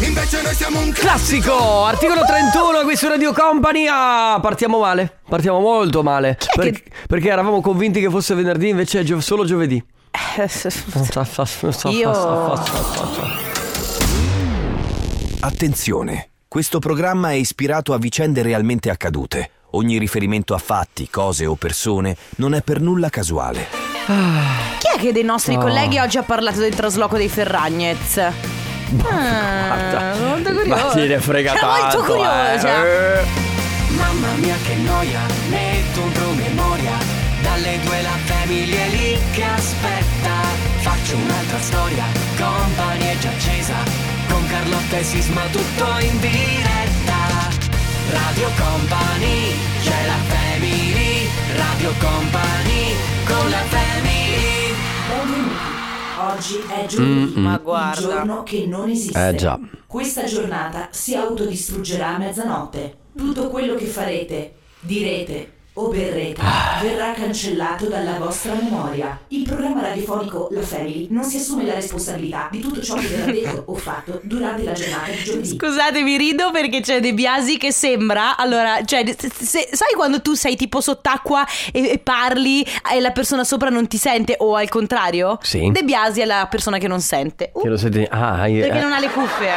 Invece noi siamo un Classico, articolo 31 qui su Radio Company. Ah, partiamo male. Partiamo molto male. Per- che- Perché eravamo convinti che fosse venerdì, invece è gio- solo giovedì. Io- Attenzione, questo programma è ispirato a vicende realmente accadute. Ogni riferimento a fatti, cose o persone non è per nulla casuale. Chi è che dei nostri Oh. colleghi oggi ha parlato del trasloco dei Ferragnez? Ah, molto curioso. Ma se ne frega molto tanto, curiosa. eh. Mamma mia che noia, metto un promemoria. Dalle due la famiglia è lì che aspetta. Faccio un'altra storia, company è già accesa. Con Carlotta e Sisma tutto in diretta. Radio Company, c'è la family. Radio Company, con la family Oggi è giovedì, Ma il guarda. giorno che non esiste. Eh, già. Questa giornata si autodistruggerà a mezzanotte. Tutto quello che farete, direte o berrete Ah. verrà cancellato dalla vostra memoria. Il programma radiofonico La Family non si assume la responsabilità di tutto ciò che verrà detto o fatto durante la giornata di giovedì. Scusatemi, rido perché c'è De Biasi che sembra. Allora, cioè, se- sai quando tu sei tipo sott'acqua e, e parli e la persona sopra non ti sente, o al contrario? Sì. De Biasi è la persona che non sente. Uh, Che lo senti- Ah, eh, perché non ha le cuffie.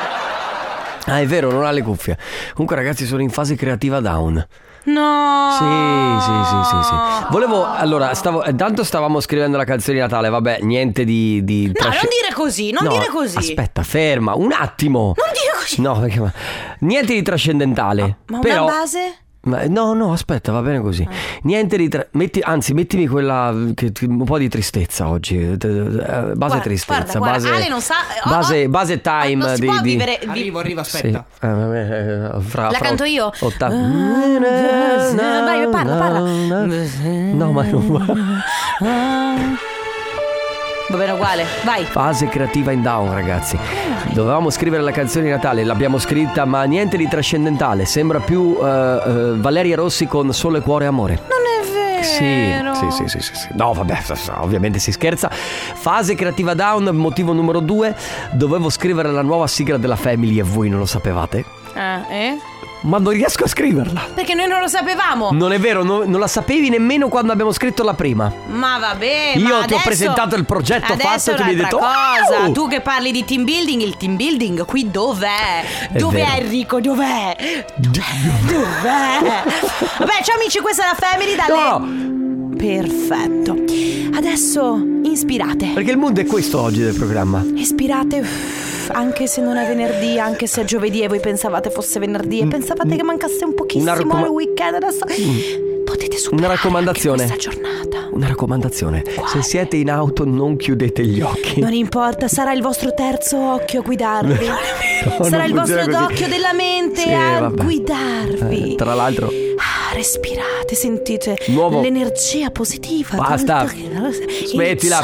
ah, è vero, non ha le cuffie. Comunque, ragazzi, sono in fase creativa down. No. Sì, sì, sì, sì, sì. Volevo, allora, stavo, tanto stavamo scrivendo la canzone di Natale, vabbè, niente di... di No, trasce- non dire così, non No, dire così. Aspetta, ferma, un attimo. Non dire così. No, perché, ma- niente di trascendentale. Ma però, una base? Ma- no, no, aspetta, va bene così. Niente di. tra- metti, anzi, mettimi quella. Che, un po' di tristezza oggi. eh, Base Guarda, tristezza. guarda, guarda, base, Ale non sa- oh, Base, oh, base time. non si di, può di- vivere. vi- Arrivo, arrivo, Sì. aspetta. Eh, vabbè, eh, fra- La fra canto io? otta- Vai, parla, parla. No, ma non. Va bene, uguale. Vai. Fase creativa in down, ragazzi. Dovevamo scrivere la canzone di Natale, l'abbiamo scritta, ma niente di trascendentale. Sembra più eh, eh, Valeria Rossi con Sole, Cuore e Amore. Non è Sì, vero. sì, sì, sì, sì, sì. No, vabbè, ovviamente si scherza. Fase creativa down, motivo numero due. Dovevo scrivere la nuova sigla della Family e voi non lo sapevate? Eh, eh? Ma non riesco a scriverla. Perché noi non lo sapevamo. Non è vero, no- non la sapevi nemmeno quando abbiamo scritto la prima. Ma vabbè, Io ma ti ho adesso- presentato il progetto adesso fatto e tu mi hai un'altra detto, cosa. "Wow!" Tu che parli di team building, il team building qui dov'è? È dov'è vero. Enrico? Dov'è? Dov'è? Vabbè, ciao amici, questa è la Family dalle Perfetto. Adesso inspirate. perché il mood è questo oggi del programma. Ispirate, anche se non è venerdì, anche se è giovedì e voi pensavate fosse venerdì e pensavate che mancasse un pochissimo Mm. Raccoma- Mm. il weekend, adesso potete superare Una raccomandazione. anche questa giornata. Una raccomandazione. Se siete in auto non chiudete gli occhi. Non importa, sarà il vostro terzo occhio a guidarvi. vero, sarà non il vostro funziona così. occhio della mente Sì, a vabbè. guidarvi. Eh, tra l'altro, respirate, sentite Nuovo- l'energia positiva. Basta. Il Smettila.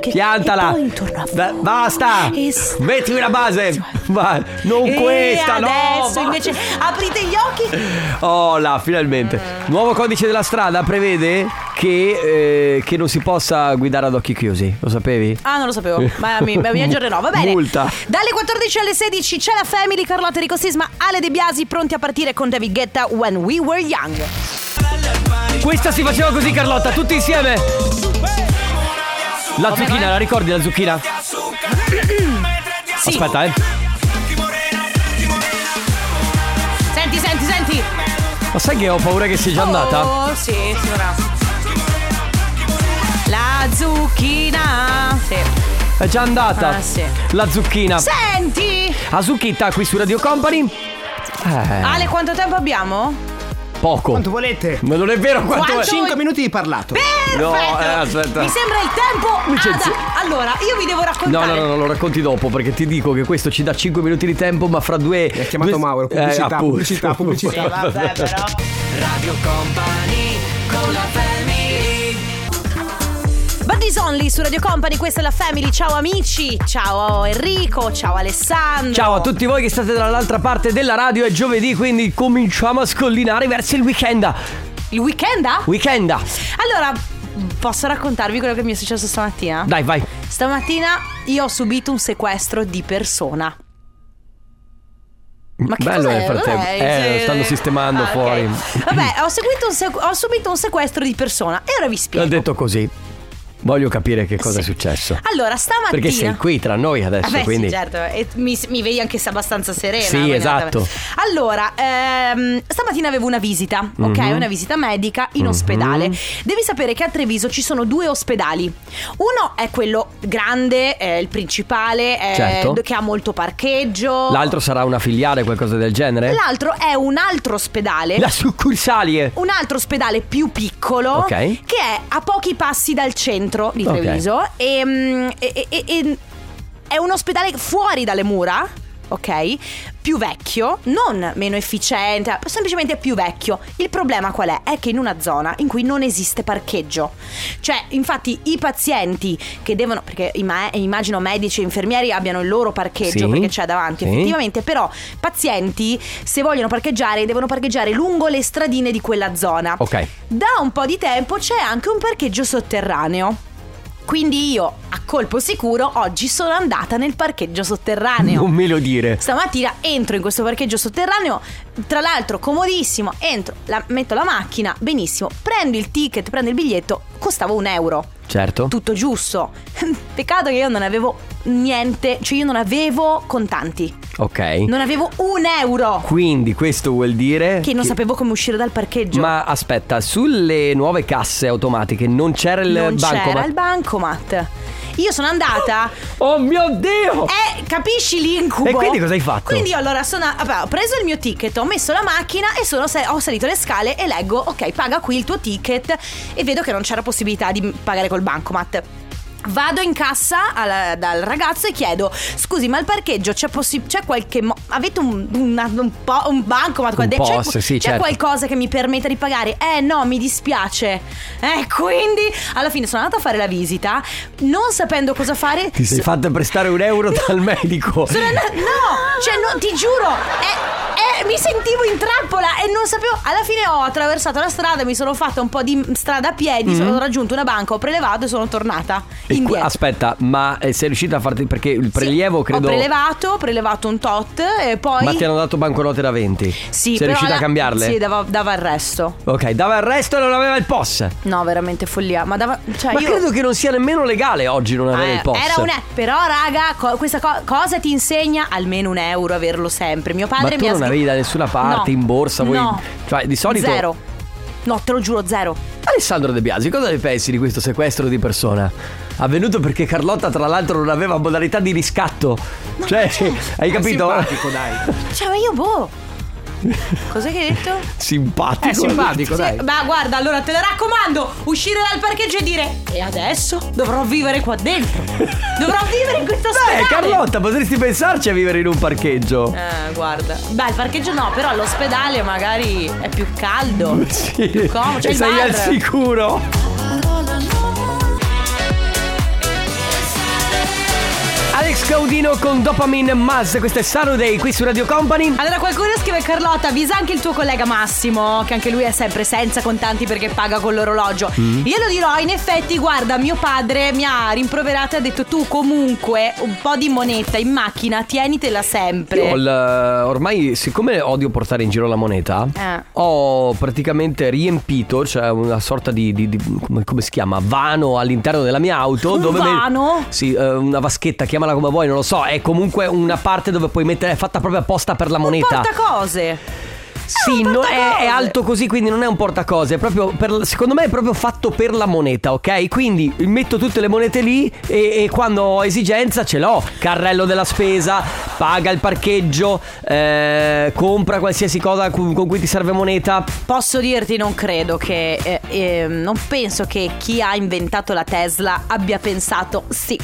che Piantala. poi intorno a Da- voi. basta. E Mettimi la base. Va, non E questa, no. adesso invece aprite gli occhi. Oh là, finalmente. Nuovo codice della strada prevede che, eh, che non si possa guidare ad occhi chiusi. Lo sapevi? Ah, non lo sapevo, ma mi, mi aggiornerò. Va bene. Multa. Dalle 14 alle 16 c'è la Family, Carlotta Enrico Sisma, Ale De Biasi, pronti a partire con David Guetta When We Were Young. Questa si faceva così, Carlotta, tutti insieme. La zucchina, la ricordi la zucchina? Sì. Aspetta, eh. Senti, senti, senti. Ma sai che ho paura che sia già andata? Oh, sì, signora. La zucchina. Sì. È già andata. Ah, sì. La zucchina. Senti. Azucchita qui su Radio Company. Eh, Ale, quanto tempo abbiamo? poco. Quanto volete? Ma non è vero quanto, Quanto? è. 5 minuti di parlato. Perfetto. No, eh, aspetta. Mi sembra il tempo. Licenzi- ada- Allora, io vi devo No, raccontare. no, no, no, lo racconti dopo perché ti dico che questo ci dà 5 minuti di tempo, ma fra due. Mi ha chiamato due- Mauro, pubblicità, Eh, pubblicità, pubblicità. Sì, vabbè, però. Radio Company con la family Buddies Only su Radio Company, questa è la Family. Ciao amici, ciao Enrico, ciao Alessandro. Ciao a tutti voi che state dall'altra parte della radio, è giovedì, quindi cominciamo a scollinare verso il weekend. Il weekend? Weekend. Allora, posso raccontarvi quello che mi è successo stamattina? Dai, vai. Stamattina io ho subito un sequestro di persona. Ma che Bello cos'è? nel frattempo. Eh, stanno sistemando Ah, fuori. Vabbè, ho, un sequ- ho subito un sequestro di persona e ora vi spiego. L'ho detto così. Voglio capire che cosa Sì. è successo. Allora, stamattina. Perché sei qui tra noi adesso, Vabbè, quindi. sì, certo, e mi, mi vedi anche se abbastanza serena. Sì, esatto. Allora, ehm, stamattina avevo una visita, ok? Mhm. Una visita medica in Mhm. ospedale. Devi sapere che a Treviso ci sono due ospedali. Uno è quello grande, è il principale, è- Certo. che ha molto parcheggio. L'altro sarà una filiale, qualcosa del genere? L'altro è un altro ospedale. La succursale. un altro ospedale più piccolo Ok. che è a pochi passi dal centro di Ok. Treviso e, mm, e- e- e- e- è un ospedale fuori dalle mura. Ok? Più vecchio, non meno efficiente, semplicemente più vecchio. Il problema qual è? È che in una zona in cui non esiste parcheggio. Cioè, infatti, i pazienti che devono. Perché imma- immagino medici e infermieri abbiano il loro parcheggio Sì. perché c'è davanti, Sì. effettivamente. Però, pazienti, se vogliono parcheggiare, devono parcheggiare lungo le stradine di quella zona. Ok. Da un po' di tempo c'è anche un parcheggio sotterraneo. Quindi io, a colpo sicuro, oggi sono andata nel parcheggio sotterraneo. Non me lo dire. Stamattina entro in questo parcheggio sotterraneo, tra l'altro comodissimo, entro, la- metto la macchina, benissimo, prendo il ticket, prendo il biglietto, costava un euro. Certo. Tutto giusto. Peccato che io non avevo niente, cioè io non avevo contanti. Ok. Non avevo un euro. Quindi questo vuol dire. Che non sapevo come uscire dal parcheggio. Ma aspetta, sulle nuove casse automatiche non c'era il non bancomat? c'era il bancomat. Io sono andata. Oh mio Dio! Eh, capisci l'incubo? E quindi cosa hai fatto? Quindi io allora sono. vabbè, ho preso il mio ticket, ho messo la macchina e sono, ho salito le scale e leggo, ok, paga qui il tuo ticket e vedo che non c'era possibilità di pagare col bancomat. Vado in cassa al- dal ragazzo e chiedo: Scusi, ma il parcheggio c'è, possi- c'è qualche. mo- avete un, una- un, po- un bancomat qua Un dentro? POS, c'è, sì, c'è certo. qualcosa che mi permetta di pagare? Eh no, mi dispiace. Eh, quindi alla fine sono andata a fare la visita, non sapendo cosa fare. Ti sei fatta prestare un euro dal medico. Sono andata- no, cioè no, ti giuro, eh, mi sentivo in trappola e non sapevo. Alla fine ho attraversato la strada, mi sono fatta un po' di strada a piedi, sono raggiunto una banca, ho prelevato e sono tornata Mm-hmm. E indietro. aspetta, ma eh, sei riuscita a farti perché il prelievo Sì, credo Ho prelevato, ho prelevato un tot e poi. Ma ti hanno dato banconote da 20? Sì, Sei riuscita la- a cambiarle? Sì, dava, dava il resto. Ok, dava il resto e non aveva il POS. No, veramente follia. Ma dava. Cioè, Ma io. credo che non sia nemmeno legale oggi non avere Eh, il POS. Era un però raga, co- questa co- cosa ti insegna almeno un euro averlo sempre. Mio Ma padre tu mi ha non avevi da nessuna parte, No. in borsa, vuoi- No. Cioè, di solito- Zero. No, te lo giuro, zero. Alessandro De Biasi, cosa ne pensi di questo sequestro di persona? Avvenuto perché Carlotta, tra l'altro, non aveva modalità di riscatto. cioè, hai capito? simpatico, dai. Cioè, ma io boh. Cos'è che hai detto? Simpatico. È simpatico, Sì, dai. ma guarda, allora te lo raccomando, uscire dal parcheggio e dire E adesso dovrò vivere qua dentro. Dovrò vivere in questo Beh, ospedale. Carlotta, potresti pensarci a vivere in un parcheggio. Eh, guarda. Beh, il parcheggio no, però all'ospedale magari è più caldo. Sì. Più comodo, il sei bar. al sicuro. Alex Caudino con Dopamine Maz, questo è Saturday qui su Radio Company. Allora qualcuno scrive Carlotta, avvisa anche il tuo collega Massimo, che anche lui è sempre senza contanti perché paga con l'orologio. Mm. Io lo dirò, in effetti, guarda, mio padre mi ha rimproverato e ha detto tu comunque un po' di moneta in macchina, tienitela sempre. Io ho il- ormai, siccome odio portare in giro la moneta, Eh. ho praticamente riempito, cioè una sorta di, di- di- come, si chiama, vano all'interno della mia auto. Un dove me- vano? sì, eh, una vaschetta, chiamala come vuoi, non lo so. È comunque una parte dove puoi mettere, è fatta proprio apposta per la moneta. Porta cose. Sì, un no, è, portacose. è alto così, quindi non è un portacose, è proprio per- secondo me è proprio fatto per la moneta, ok? Quindi metto tutte le monete lì e, e quando ho esigenza ce l'ho. Carrello della spesa, paga il parcheggio, eh, compra qualsiasi cosa cu- con cui ti serve moneta. Posso dirti, non credo che. eh, eh, non penso che chi ha inventato la Tesla abbia pensato sì.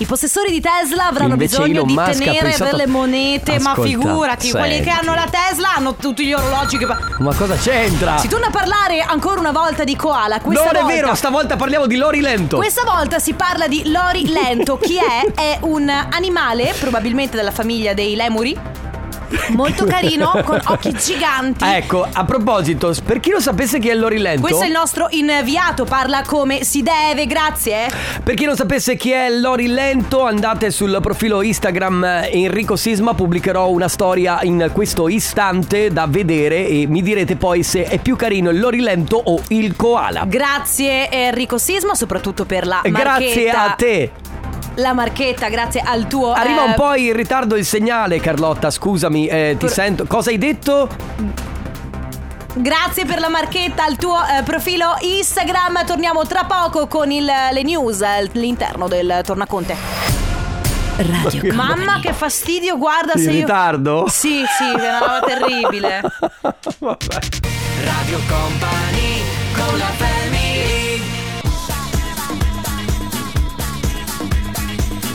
I possessori di Tesla avranno Invece bisogno Elon di Musk ha tenere pensato- delle monete, ma Ascolta, figurati, quelli che senti. hanno la Tesla hanno tutti gli orologi che. pa- Ma cosa c'entra? Si torna a parlare ancora una volta di koala. Questa non volta, è vero, stavolta parliamo di Lori Lento. Questa volta si parla di lori lento. Chi è? È un animale, probabilmente della famiglia dei lemuri. Molto carino, con occhi giganti. Ecco, a proposito, per chi non sapesse chi è Lori Lento Questo è il nostro inviato, parla come si deve, grazie. Per chi non sapesse chi è Lori Lento, andate sul profilo Instagram eh, Enrico Sisma, pubblicherò una storia in questo istante da vedere e mi direte poi se è più carino il Lori Lento o il koala. Grazie Enrico Sisma, soprattutto per la marchetta. Grazie a te. La marchetta, grazie al tuo Arriva eh, un po' in ritardo il segnale, Carlotta, scusami, eh, ti Per- sento. Cosa hai detto? Grazie per la marchetta al tuo eh, profilo Instagram. Torniamo tra poco con il- le news all'interno del Tornaconte. Radio Mamma che fastidio, guarda In se io ritardo? Sì, sì, è una roba terribile. Vabbè. Radio Company con la family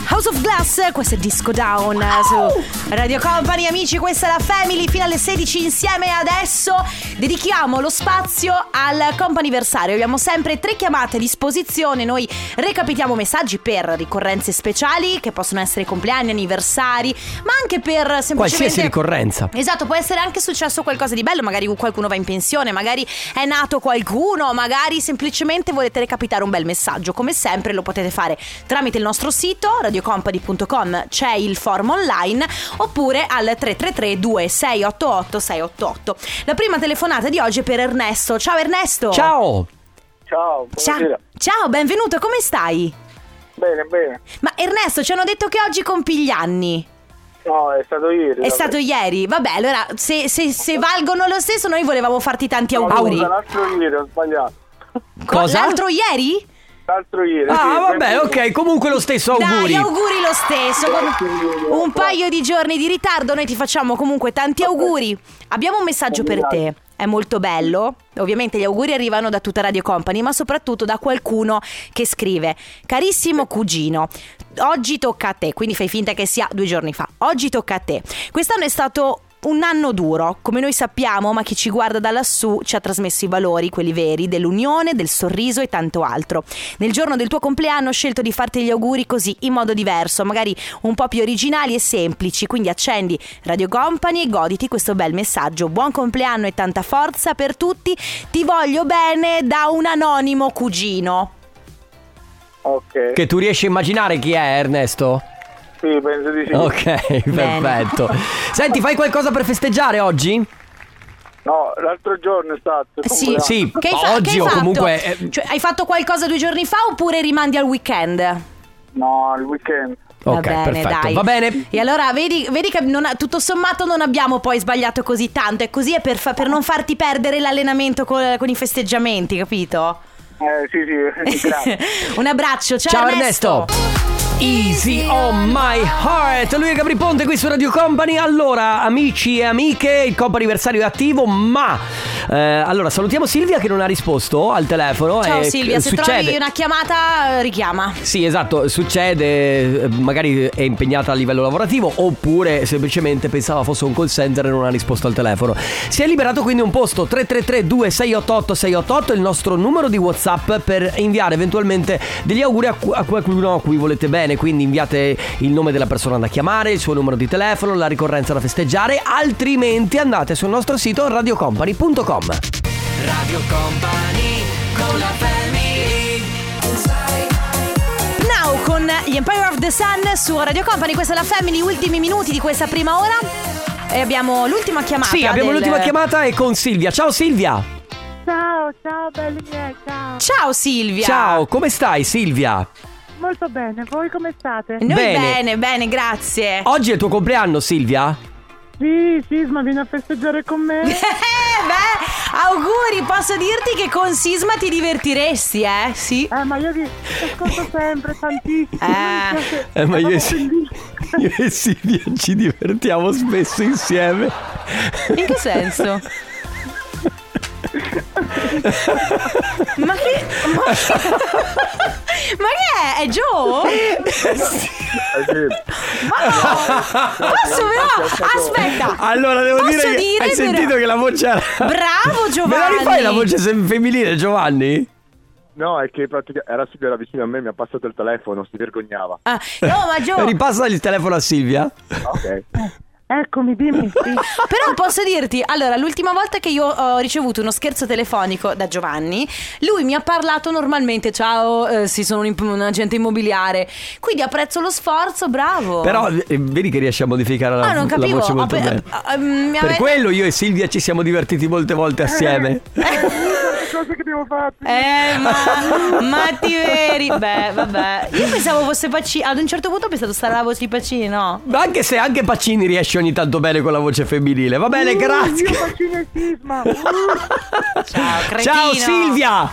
House of Glass, questo è Disco Down eh, su Radio Company, amici, questa è la Family fino alle 16 insieme. Adesso dedichiamo lo spazio al comp'anniversario. Abbiamo sempre tre chiamate a disposizione. Noi recapitiamo messaggi per ricorrenze speciali che possono essere compleanni, anniversari, ma anche per semplicemente Qualsiasi ricorrenza. Esatto, può essere anche successo qualcosa di bello, magari qualcuno va in pensione, magari è nato qualcuno, magari semplicemente volete recapitare un bel messaggio. Come sempre lo potete fare tramite il nostro sito radiocompany.com, c'è il form online, oppure al 333 2688 688. La prima telefonata di oggi è per Ernesto. Ciao Ernesto. Ciao. Ciao, Ciao. Ciao, benvenuto, come stai? Bene, bene. Ma Ernesto, ci hanno detto che oggi compi gli anni. No, è stato ieri. È stato ieri? Vabbè, allora se, se- se valgono lo stesso, noi volevamo farti tanti No, auguri. scusa, l'altro ieri, ho sbagliato. Cosa? L'altro ieri? L'altro ieri. Ah, sì, vabbè, ok, comunque lo stesso, auguri. Dai, auguri lo stesso. Con un paio di giorni di ritardo, noi ti facciamo comunque tanti auguri. Abbiamo un messaggio per te. È molto bello. Ovviamente gli auguri arrivano da tutta Radio Company, ma soprattutto da qualcuno che scrive: Carissimo cugino, oggi tocca a te. Quindi fai finta che sia due giorni fa. Oggi tocca a te. Quest'anno è stato un anno duro, come noi sappiamo, ma chi ci guarda da lassù ci ha trasmesso i valori, quelli veri, dell'unione, del sorriso e tanto altro. Nel giorno del tuo compleanno ho scelto di farti gli auguri così, in modo diverso, magari un po' più originali e semplici, quindi accendi Radio Company e goditi questo bel messaggio. Buon compleanno e tanta forza per tutti, ti voglio bene da un anonimo cugino. Ok. Che tu riesci a immaginare chi è Ernesto? Sì, penso di sì. Ok, Bene. perfetto. Senti, fai qualcosa per festeggiare oggi? No, l'altro giorno è stato. il Sì. Sì, Che hai, fa- oggi che hai o fatto? comunque... eh, Cioè, hai fatto qualcosa due giorni fa oppure rimandi al weekend? No, il weekend. Va ok, bene, perfetto. dai. Va bene? E allora vedi, vedi che non ha- tutto sommato non abbiamo poi sbagliato così tanto. E così è per, fa- per non farti perdere l'allenamento col- con i festeggiamenti, capito? Eh, sì, sì, grazie. Un abbraccio, ciao, Ciao Ernesto. Easy on my heart Lui è Gabri Ponte qui su Radio Company Allora amici e amiche Il compo anniversario è attivo Ma eh, Allora salutiamo Silvia che non ha risposto al telefono Ciao e Silvia, se succede. trovi una chiamata, eh, richiama. Sì, esatto, succede, eh, magari è impegnata a livello lavorativo oppure semplicemente pensava fosse un call center e non ha risposto al telefono. Si è liberato quindi un posto 333 2688 688 il nostro numero di WhatsApp per inviare eventualmente degli auguri a, a qualcuno a cui volete bene, quindi inviate il nome della persona da chiamare, il suo numero di telefono, la ricorrenza da festeggiare, altrimenti andate sul nostro sito radiocompany.com. Radio Company con la family Now con gli Empire of the Sun su Radio Company. Questa è la Family, ultimi minuti di questa prima ora. E abbiamo l'ultima chiamata. Sì, abbiamo del- l'ultima chiamata e con Silvia. Ciao Silvia! Ciao, belli miei, ciao. Ciao Silvia. Ciao, come stai Silvia? Molto bene, voi come state? Noi Bene. bene, bene, grazie. Oggi è il tuo compleanno Silvia? Sì, Sisma vieni a festeggiare con me? Eh, beh, auguri, posso dirti che con Sisma ti divertiresti, eh? Sì. Eh, ma io vi ascolto sempre tantissimo. Eh. mi piace- Eh, ma io e, io e Silvia ci divertiamo spesso insieme. In che senso? Ma che. Ma, ma che è? È Joe? Sì. Ma no! Posso però? Aspetta! Allora, devo Posso dire che dire hai però- sentito che la voce era... Bravo Me la Giovanni! rifai la voce femminile, Giovanni? No, è che praticamente era Silvia era vicino a me, mi ha passato il telefono, si vergognava. Ah, no, ma Joe. Ripassa il telefono a Silvia. Ok. Eccomi, dimmi. Sì. Però posso dirti, allora, l'ultima volta che io ho ricevuto uno scherzo telefonico da Giovanni, lui mi ha parlato normalmente, ciao, eh, sì, sono un, un agente immobiliare. Quindi apprezzo lo sforzo, bravo. Però eh, vedi che riesce a modificare la, Ah, non la capivo. voce molto Ah, bene. ah, mi Per ave- quello io e Silvia ci siamo divertiti molte volte assieme. Che cose che devo fare? Eh, ma, ma ti veri? Beh, vabbè. Io pensavo fosse Pacini. Ad un certo punto ho pensato stare la voce di Pacini, no? Ma anche se anche Pacini riesce ogni tanto bene con la voce femminile. Va bene, grazie. Uh, Ciao, cretino. Ciao Silvia!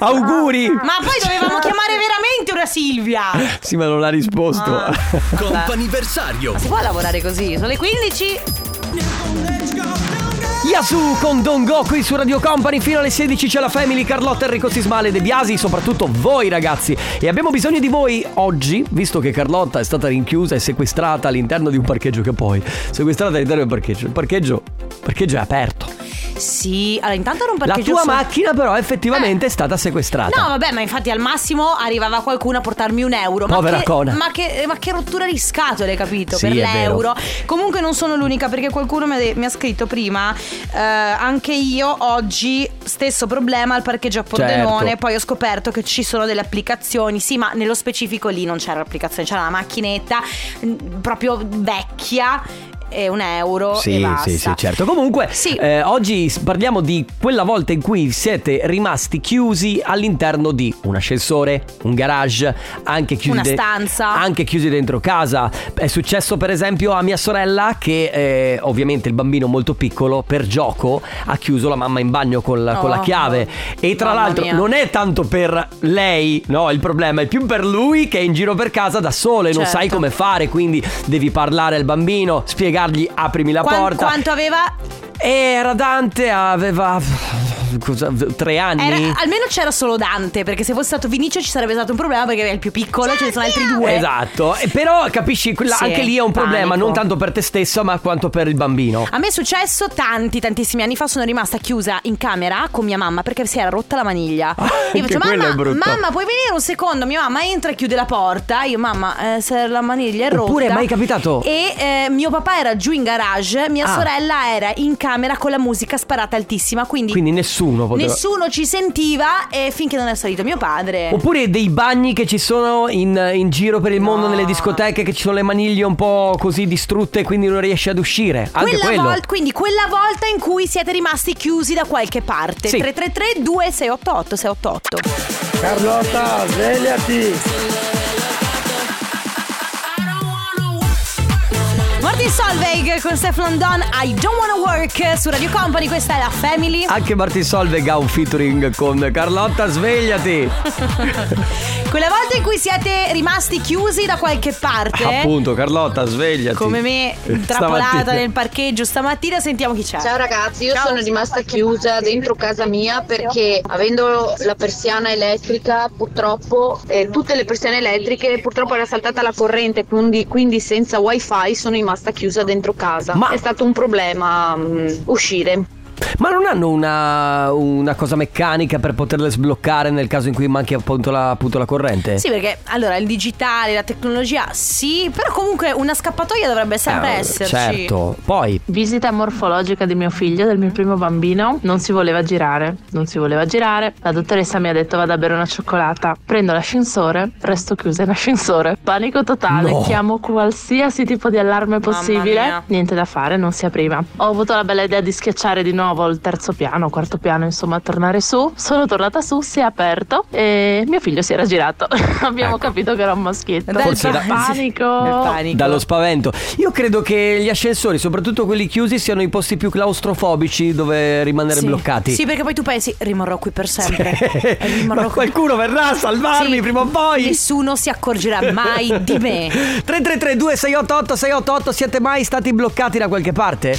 Auguri! Ma poi dovevamo chiamare veramente una Silvia. Sì, ma non ha risposto. Ah. Comp'anniversario. Si può lavorare così? Sono le 15. Yasu con Don Go qui su Radio Company. Fino alle 16 c'è la Family Carlotta Enrico Sismale De Biasi soprattutto voi ragazzi. E abbiamo bisogno di voi oggi visto che Carlotta è stata rinchiusa e sequestrata all'interno di un parcheggio che poi sequestrata all'interno un parcheggio. Il parcheggio, il parcheggio è aperto Sì, allora intanto era un la tua su- macchina però effettivamente Eh. è stata sequestrata No, vabbè, ma infatti al massimo arrivava qualcuno a portarmi un euro. Ma Povera che, Cona. Ma che, ma che rottura di scatole, capito? Sì, per è vero. l'euro. Comunque non sono l'unica perché qualcuno mi ha, de- mi ha scritto prima. eh, anche io oggi stesso problema al parcheggio a Pordenone. Certo. Poi ho scoperto che ci sono delle applicazioni. Sì, ma nello specifico lì non c'era l'applicazione, c'era una macchinetta mm, proprio vecchia. E un euro. e Sì, sì, sì, certo. Comunque, Sì. eh, oggi parliamo di quella volta in cui siete rimasti chiusi all'interno di un ascensore, un garage, anche chiusi, stanza. anche chiusi dentro casa. È successo, per esempio, a mia sorella che, eh, ovviamente, il bambino molto piccolo, per gioco, ha chiuso la mamma in bagno con la, con la Oh. chiave. E tra Mamma l'altro, mia. non è tanto per lei, no, il problema è più per lui che è in giro per casa da solo e non Certo. sai come fare. Quindi devi parlare al bambino, spiegargli aprimi la Quan- porta. quanto aveva? Era Dante, aveva cosa, tre anni. Era- almeno c'era solo Dante, perché se fosse stato Vinicio ci sarebbe stato un problema perché era il più piccolo, ce ne sono altri due. Esatto, E però capisci, quella- Sì, anche lì è un problema, panico. non tanto per te stessa, ma quanto per il bambino. A me è successo tanti, tantissimi anni fa. Sono rimasta chiusa in camera con mia mamma perché si era rotta la maniglia. Io anche quello mamma, è brutto." mamma, puoi venire un secondo? Mia mamma entra e chiude la porta. Io, mamma, eh, se la maniglia è rotta. Oppure è mai capitato? E eh, mio papà era giù in garage, mia Ah. sorella era in camera con la musica sparata altissima. Quindi, Quindi nessuno poteva. nessuno ci sentiva e finché non è salito mio padre. Oppure dei bagni che ci sono in, in giro per il mondo No. nelle discoteche che ci sono le maniglie un po' così distrutte quindi non riesci ad uscire. Anche Quella quello. vol- quindi quella volta in cui siete rimasti chiusi da qualche parte. Sì. 333 2688 688. Carlotta, svegliati. Martin Solveig con Stefan Don I Don't Wanna Work su Radio Company, questa è la Family. Anche Martin Solveig ha un featuring con Carlotta, svegliati. Quella volta in cui siete rimasti chiusi da qualche parte. Appunto, Carlotta, svegliati. Come me, intrappolata Stamattina. nel parcheggio stamattina, sentiamo chi c'è. Ciao ragazzi, io sono rimasta chiusa dentro casa mia perché avendo la persiana elettrica purtroppo eh, tutte le persiane elettriche purtroppo era saltata la corrente quindi, quindi senza wifi sono rimasta chiusa dentro casa. Ma- È stato un problema mm, uscire. Ma non hanno una, una cosa meccanica per poterle sbloccare nel caso in cui manchi appunto la, appunto la corrente? Sì, perché allora il digitale, la tecnologia, sì, però comunque una scappatoia dovrebbe sempre Eh, esserci. Certo. Poi, Visita morfologica di mio figlio, del mio primo bambino. Non si voleva girare, non si voleva girare. La dottoressa mi ha detto vado a bere una cioccolata. Prendo l'ascensore, resto chiusa in ascensore. Panico totale, No. chiamo qualsiasi tipo di allarme possibile. Niente da fare, non si apriva. Ho avuto la bella idea di schiacciare di nuovo il terzo piano, quarto piano, insomma, tornare su. Sono tornata su, si è aperto e mio figlio si era girato. Abbiamo Ecco. capito che era un maschietto. Dal Forse da- panico. Nel panico. dallo spavento. Io credo che gli ascensori, soprattutto quelli chiusi, siano i posti più claustrofobici dove rimanere Sì. bloccati. Sì, perché poi tu pensi rimarrò qui per sempre. Rimarrò Ma qui- qualcuno verrà a salvarmi Sì. prima o poi. Nessuno si accorgerà mai di me. 333 2688 688 siete mai stati bloccati da qualche parte?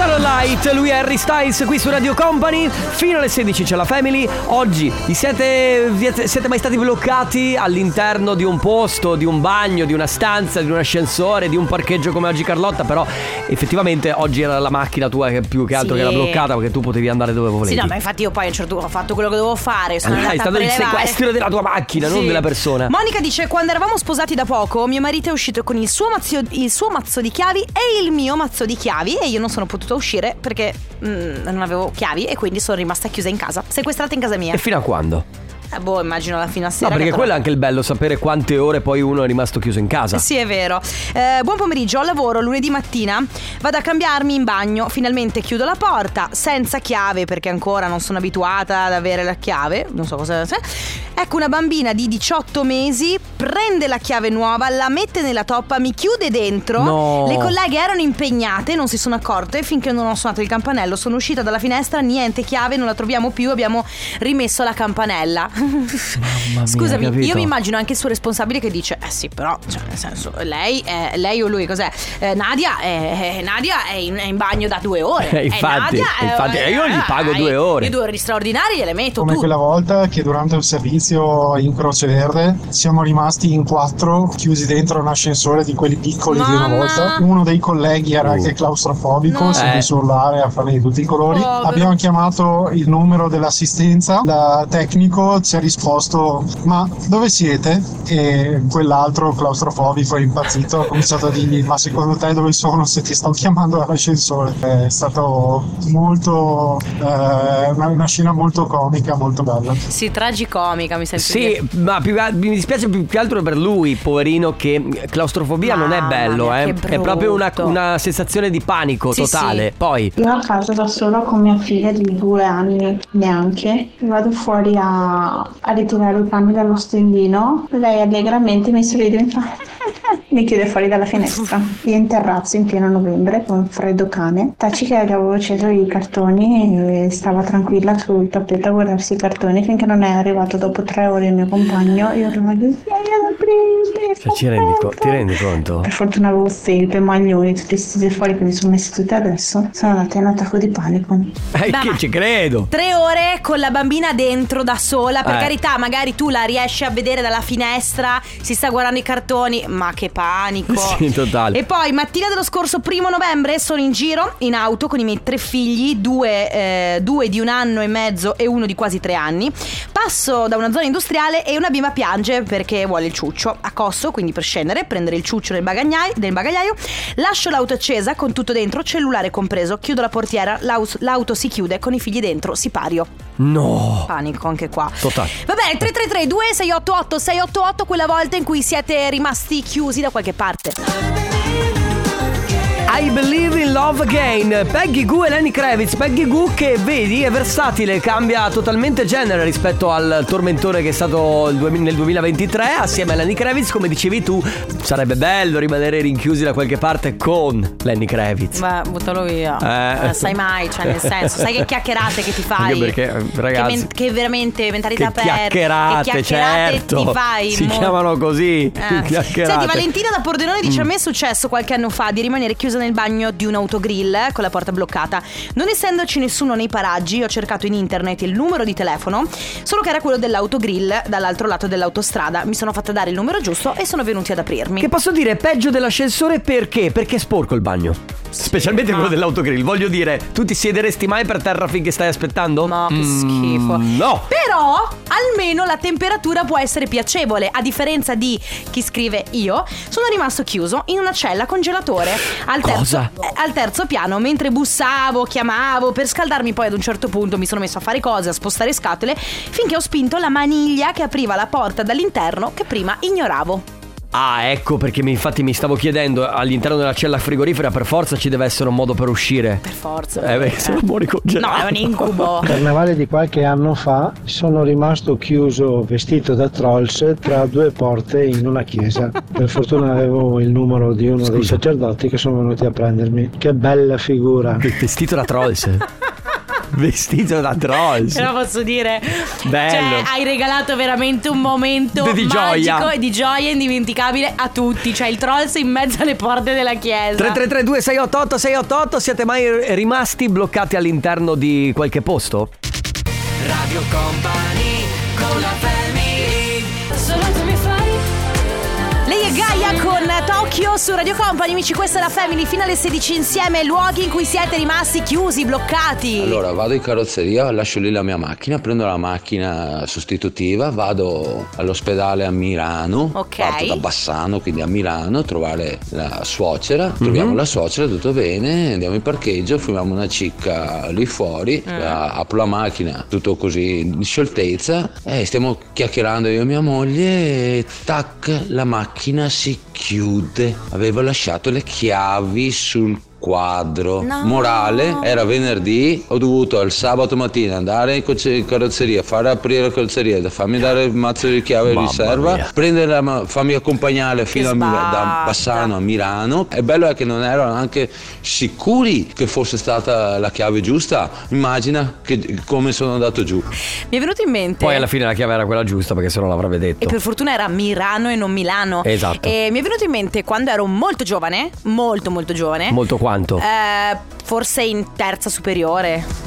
Starlight, lui è Harry Styles qui su Radio Company. Fino alle 16 c'è la Family. Oggi vi siete, vi siete- mai stati bloccati all'interno di un posto, di un bagno, di una stanza, di un ascensore, di un parcheggio come oggi Carlotta? Però effettivamente oggi era la macchina tua che più che altro Sì. che era bloccata perché tu potevi andare dove volevi. Sì, no, ma infatti io poi a un certo punto ho fatto quello che dovevo fare. Sono andata è stato il sequestro della tua macchina, non Sì. della persona. Monica dice: Quando eravamo sposati da poco, mio marito è uscito con il suo, mazzo, il suo mazzo di chiavi e il mio mazzo di chiavi. E io non sono potuta uscire perché mm, non avevo chiavi e quindi sono rimasta chiusa in casa, sequestrata in casa mia. E fino a quando? Eh, boh, immagino alla fine a No, sera. perché che però- quello è anche il bello, sapere quante ore poi uno è rimasto chiuso in casa. Sì, è vero. Eh, buon pomeriggio, al lavoro lunedì mattina. Vado a cambiarmi in bagno. Finalmente chiudo la porta senza chiave perché ancora non sono abituata ad avere la chiave. Non so cosa. se- Ecco una bambina di 18 mesi prende la chiave nuova, la mette nella toppa, mi chiude dentro. No. Le colleghe erano impegnate, non si sono accorte finché non ho suonato il campanello. Sono uscita dalla finestra, niente chiave, non la troviamo più. Abbiamo rimesso la campanella. Mia, Scusami, capito? io mi immagino anche il suo responsabile che dice: Eh sì, però, cioè, nel senso, lei, eh, lei o lui cos'è? Eh, Nadia, eh, eh, Nadia è, in, è in bagno da due ore. Eh, infatti, Nadia, infatti, eh, io gli pago eh, due ore. Io due ore straordinarie gliele metto Come tu. quella volta che durante un servizio in Croce Verde siamo rimasti in quattro chiusi dentro un ascensore di quelli piccoli di una Mamma. volta. Uno dei colleghi era Uh. anche claustrofobico, No. si Eh. mise a urlare a farne di tutti i colori. Povero. Abbiamo chiamato il numero dell'assistenza, il tecnico ci ha risposto ma dove siete? E quell'altro claustrofobico impazzito ha cominciato a dirgli ma secondo te dove sono se ti sto chiamando dall'ascensore? È stato molto eh, una, una scena molto comica, molto bella. Sì, tragicomica, mi sento Sì, ma più mi dispiace più che altro per lui, poverino, che claustrofobia non è Mamma bello, mia, eh. È proprio una, una sensazione di panico Sì, totale. sì. Poi, Io a casa da sola con mia figlia di due anni neanche, vado fuori a, a ritirare i panni dallo stellino, lei allegramente mi sorride e mi fa mi chiude fuori dalla finestra. Io in terrazzo in pieno novembre con freddo cane, taci che avevo acceso i cartoni e stava tranquilla sul tappeto a guardarsi i cartoni finché non è arrivato dopo tre ore il mio compagno io ero vieni ad aprirmi, cioè, ci rendi co- ti rendi conto? per fortuna avevo felpe, maglioni, tutti stesi fuori che mi sono messi tutti adesso. Sono andata in attacco di panico. Eh, Beh, che ci credo. Tre ore con la bambina dentro da sola. Per Eh. carità, magari tu la riesci a vedere dalla finestra, si sta guardando i cartoni, ma che panico. Sì, totale. E poi, mattina dello scorso primo novembre, sono in giro in auto con i miei tre figli, due, eh, due di un anno e mezzo e uno di quasi tre anni. Passo da una zona industriale e una bimba piange perché vuole il ciuccio. Accosso quindi per scendere, prendere il ciuccio nel bagagliaio, nel bagagliaio. Lascio l'auto accesa con tutto dentro, cellulare compreso. Chiudo la portiera, l'aus- l'auto si chiude con i figli dentro, sipario. No. Panico anche qua. Totale. Va bene, 333 2688 688 quella volta in cui siete rimasti chiusi da qualche parte. I Believe in Love Again Peggy Goo e Lenny Kravitz Peggy Goo che vedi è versatile Cambia totalmente genere rispetto al tormentore che è stato il 2000 nel 2023 Assieme a Lenny Kravitz Come dicevi tu Sarebbe bello rimanere rinchiusi da qualche parte con Lenny Kravitz Ma buttalo via. Eh. Non sai mai, cioè nel senso, sai che chiacchierate che ti fai. Anche perché, ragazzi, Che, men- che veramente mentalità aperta. chiacchierate, che chiacchierate certo ti fai. Si mo- chiamano così Eh. Chiacchierate Senti, Valentina da Pordenone dice: Mm. A me è successo qualche anno fa di rimanere chiusa nel bagno di un autogrill eh, con la porta bloccata. Non essendoci nessuno nei paraggi, ho cercato in internet il numero di telefono, solo che era quello dell'autogrill dall'altro lato dell'autostrada. Mi sono fatta dare il numero giusto e sono venuti ad aprirmi. Che posso dire peggio dell'ascensore perché? Perché è sporco il bagno Specialmente quello dell'autogrill Voglio dire Tu ti siederesti mai per terra finché stai aspettando? No, che Mm, schifo. No Però almeno la temperatura può essere piacevole. A differenza di chi scrive io, sono rimasto chiuso in una cella congelatore al terzo, eh, al terzo piano. Mentre bussavo, chiamavo per scaldarmi, poi ad un certo punto mi sono messo a fare cose, a spostare scatole, finché ho spinto la maniglia che apriva la porta dall'interno che prima ignoravo. Ah, ecco perché mi- infatti mi stavo chiedendo all'interno della cella frigorifera per forza ci deve essere un modo per uscire. Per forza. Eh, beh, se no muori congelato. No, è un incubo. Carnevale di qualche anno fa sono rimasto chiuso vestito da trolls tra due porte in una chiesa. Per fortuna avevo il numero di uno dei sacerdoti che sono venuti a prendermi. Che bella figura. Vestito da trolls. Vestito da trolls. Però posso dire, Bello. cioè, hai regalato veramente un momento Di- magico gioia. e di gioia indimenticabile a tutti. Cioè, il trolls in mezzo alle porte della chiesa. 3332 688 688 siete mai rimasti bloccati all'interno di qualche posto? Radio Company con la family Solo tu mi fai. Lei è Gaia con Tokyo su Radio Company, amici, questa è la Family fino alle 16 insieme, luoghi in cui siete rimasti chiusi, bloccati. Allora vado in carrozzeria, lascio lì la mia macchina, prendo la macchina sostitutiva, vado all'ospedale a Milano, Ok. parto da Bassano, quindi a Milano, a trovare la suocera, troviamo Mhm. la suocera, tutto bene, andiamo in parcheggio, fumiamo una cicca lì fuori, Mm. eh, apro la macchina, tutto così in scioltezza, e stiamo chiacchierando io e mia moglie e tac, la macchina si chiude. Avevo lasciato le chiavi sul quadro. No. Morale, era venerdì, ho dovuto il sabato mattina andare in coce- in carrozzeria, fare aprire la carrozzeria, da farmi dare il mazzo di chiave Mamma riserva, mia. prendere la ma- farmi accompagnare fino a Mil- da. Bassano a Milano. E bello è che non erano anche sicuri che fosse stata la chiave giusta. Immagina che- come sono andato giù. Mi è venuto in mente. Poi alla fine la chiave era quella giusta perché se no l'avrebbe detto. E per fortuna era Milano e non Milano. Esatto. E mi è venuto in mente quando ero molto giovane, molto molto giovane. Molto quanto? eh, forse in terza superiore.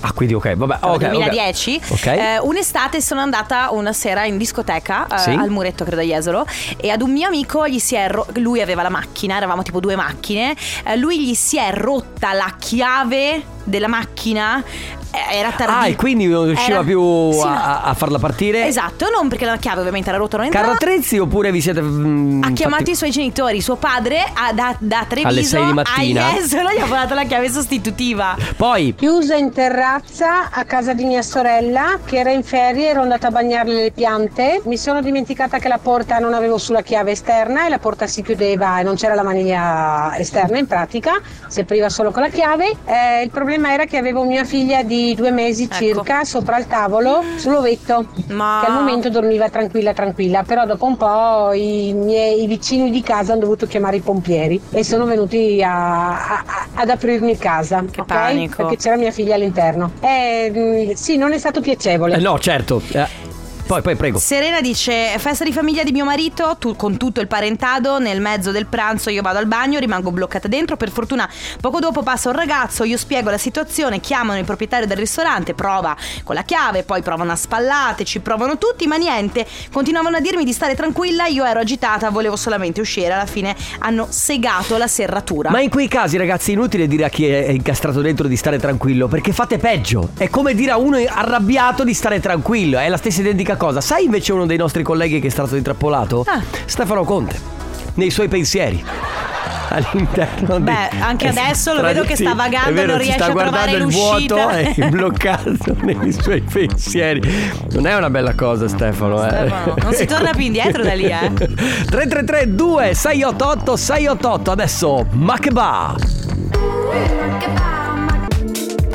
Ah, quindi ok, vabbè. ok, ok. 2010 Ok. eh, un'estate sono andata una sera in discoteca eh, Sì. al muretto credo a Jesolo e ad un mio amico gli si è ro- lui aveva la macchina eravamo tipo due macchine eh, lui gli si è rotta la chiave della macchina era tardi Ah, e quindi non riusciva Era- più Sì, a, no. a- farla partire? esatto non perché la chiave ovviamente era rotta non entrava Carrattrezzi oppure vi siete. mm, ha chiamato fatti- i suoi genitori, suo padre a- da, da Treviso Alle sei di mattina. a Jesolo gli ha dato la chiave sostitutiva. Poi. Chiusa in terrazza a casa di mia sorella che era in ferie, ero andata a bagnarle le piante. Mi sono dimenticata che la porta non avevo sulla chiave esterna e la porta si chiudeva e non c'era la maniglia esterna in pratica, si apriva solo con la chiave. Eh, il problema era che avevo mia figlia di due mesi circa sopra il tavolo sull'ovetto, Ma- che al momento dormiva tranquilla tranquilla, però dopo un po' i miei i vicini di casa hanno dovuto chiamare i pompieri e sono venuti a- a- a- ad aprirmi casa, ok? panico. Perché c'era mia figlia all'interno. Eh, sì, non è stato piacevole. Eh, no, certo. Eh, poi, poi, prego. Serena dice: Festa di famiglia di mio marito, tu- con tutto il parentado. Nel mezzo del pranzo io vado al bagno, rimango bloccata dentro. Per fortuna, poco dopo passa un ragazzo. Io spiego la situazione. Chiamano il proprietario del ristorante, prova con la chiave. Poi provano a spallate, ci provano tutti, ma niente. Continuavano a dirmi di stare tranquilla. Io ero agitata, volevo solamente uscire. Alla fine hanno segato la serratura. Ma in quei casi, ragazzi, è inutile dire a chi è incastrato dentro di stare tranquillo, perché fate peggio. È come dire a uno arrabbiato di stare tranquillo, è la stessa identica cosa. Sai invece uno dei nostri colleghi che è stato intrappolato? Ah. Stefano Conte, nei suoi pensieri. All'interno Beh, dei- anche Eh, adesso lo vedo che sta vagando, vero, non riesce sta a trovare il vuoto è bloccato nei suoi pensieri. Non è una bella cosa, Stefano. eh. Stefano, non si torna più indietro da lì, eh. 333 2688 688 Adesso Macba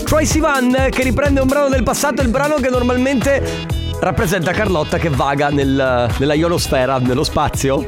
Troy Sivan che riprende un brano del passato Il brano che normalmente rappresenta Carlotta che vaga nel- nella ionosfera, nello spazio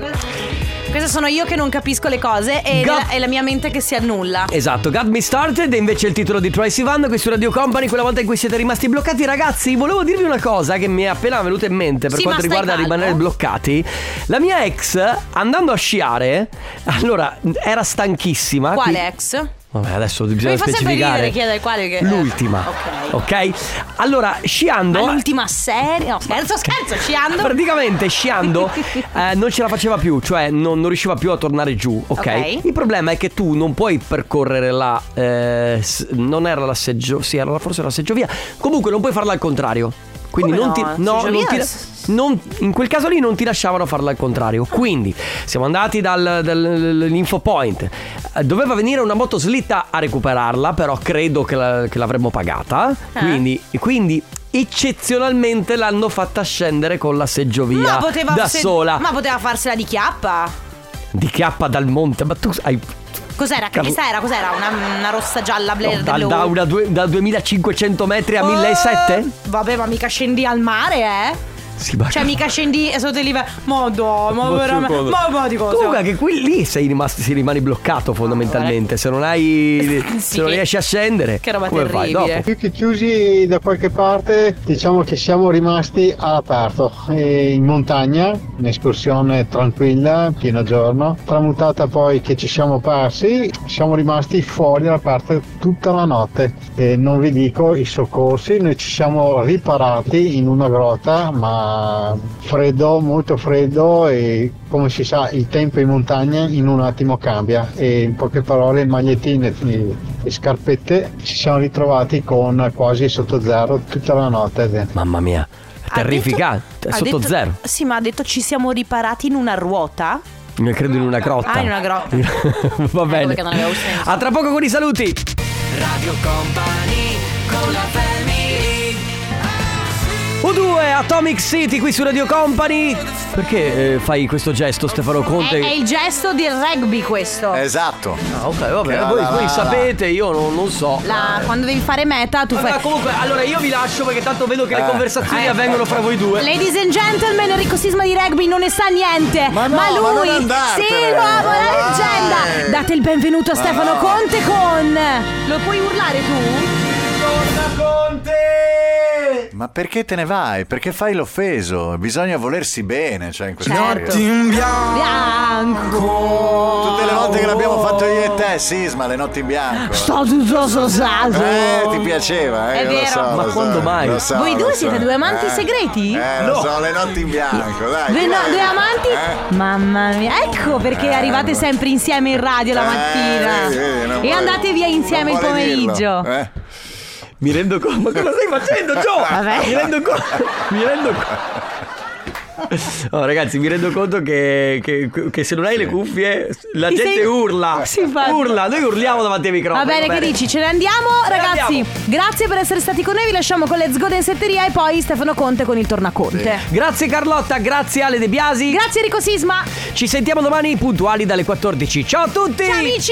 Questo sono io che non capisco le cose e Ga- la, è la mia mente che si annulla. Esatto, Got Me Started è invece il titolo di Troy Sivan qui su Radio Company, quella volta in cui siete rimasti bloccati. Ragazzi, volevo dirvi una cosa che mi è appena venuta in mente per Sì, quanto ma stai riguarda calmo. rimanere bloccati. La mia ex, andando a sciare, allora era stanchissima. Quale qui- ex? Vabbè, adesso bisogna Mi fa sempre specificare. ridere chiedere quale che... L'ultima. ok? Allora, sciando. Ma l'ultima serie? No, scherzo, scherzo, sciando. Praticamente sciando eh, non ce la faceva più, cioè non, non riusciva più a tornare giù, ok? Ok. Il problema è che tu non puoi percorrere la. eh, non era la seggio. Sì, era forse la seggiovia. Comunque non puoi farla al contrario. Quindi Come non ti. no? No, Seggiovia non ti. non- in quel caso lì non ti lasciavano farla al contrario. Quindi siamo andati dal, dall'info point. Eh, Doveva venire una motoslitta a recuperarla, però credo che, la- che l'avremmo pagata. Ah. Quindi, quindi eccezionalmente l'hanno fatta scendere con la seggiovia da se- sola. Ma poteva farsela di chiappa. Di chiappa dal monte. Ma tu hai. Cos'era? Che vista era? Cos'era? Una, una rossa gialla Blair da, da, una due- da 2500 metri a Eh, 1700? Vabbè, ma mica scendi al mare, eh? Si bacia. Cioè, mica scendi e sotto il livello. Ma dai, ma veramente. Ma ma di cosa? Comunque anche qui lì sei rimasto, si rimani bloccato fondamentalmente. Se non hai. Se non Sì. riesci a scendere. Che roba come fai terribile. dopo? Più che chiusi da qualche parte, diciamo che siamo rimasti all'aperto, e in montagna, un'escursione tranquilla, pieno giorno, tramutata poi che ci siamo persi, siamo rimasti fuori all'aperto tutta la notte. E non vi dico i soccorsi, noi ci siamo riparati in una grotta, ma freddo, molto freddo e come si sa il tempo in montagna in un attimo cambia e in poche parole magliettine e, scarpette ci siamo ritrovati con quasi sotto zero tutta la notte. Mamma mia, terrificante. Sotto detto- zero. Sì, ma ha detto ci siamo riparati in una ruota. Io credo in una grotta. Ah, in una grotta. Va bene. avevo senso. A tra poco con i saluti. Radio Company con la family U2 Atomic City qui su Radio Company. Perché eh, fai questo gesto, Stefano Conte? È, è il gesto del rugby questo. Esatto. Ah, ok, va bene. Che Voi, va, voi va, sapete, io non, non so. La- quando devi fare meta, tu Vabbè, fai. comunque, allora io vi lascio perché tanto vedo che le Eh. conversazioni Eh. avvengono fra voi due. Ladies and gentlemen, Enrico Sisma di rugby non ne sa niente. Ma no, ma lui, andartene. sì, l'uomo, la leggenda. Date il benvenuto a Ma Stefano no. Conte con. Lo puoi urlare tu? Ma perché te ne vai? Perché fai l'offeso? Bisogna volersi bene, cioè in questo Certo. periodo. Bianco. Tutte le volte che l'abbiamo fatto io e te, Sisma, le notti in bianco. Sto tutto sosato. Eh, ti piaceva, eh? È lo vero. so, Ma lo so, quando mai? lo so, Voi lo due so. siete due amanti Eh, segreti? Eh, lo so, le notti in bianco, dai. Due, no- due amanti? Eh? Mamma mia, ecco perché Eh, arrivate sempre insieme in radio la Eh, mattina. vedi, vedi, e vuole- andate via insieme il pomeriggio. dirlo, eh? Mi rendo conto. Ma cosa stai facendo, Gio? Vabbè. Mi rendo conto. Mi rendo conto. Oh, ragazzi, mi rendo conto che, che- che se non hai le cuffie, la Ti gente sei- urla. Si fa- Urla, noi urliamo davanti ai microfoni. Va bene, che dici? Ce ne andiamo, Ce ragazzi. andiamo. Grazie per essere stati con noi. Vi lasciamo con Let's Go Densetteria e poi Stefano Conte con il Tornaconte. Grazie Carlotta, grazie Ale De Biasi. Grazie Enrico Sisma. Ci sentiamo domani puntuali dalle 14. Ciao a tutti! Ciao amici.